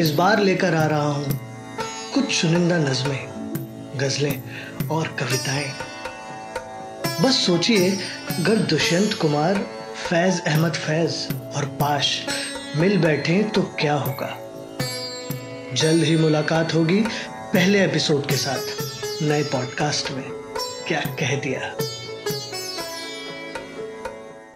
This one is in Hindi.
इस बार लेकर आ रहा हूँ। कुछ चुनिंदा नज़में, गजलें और कविताएँ। बस सोचिए अगर दुष्यंत कुमार, फैज अहमद फैज और पाश, मिल बैठे तो क्या होगा? जल्द ही मुलाकात होगी पहले एपिसोड के साथ, नए पॉडकास्ट में। क्या कह दिया?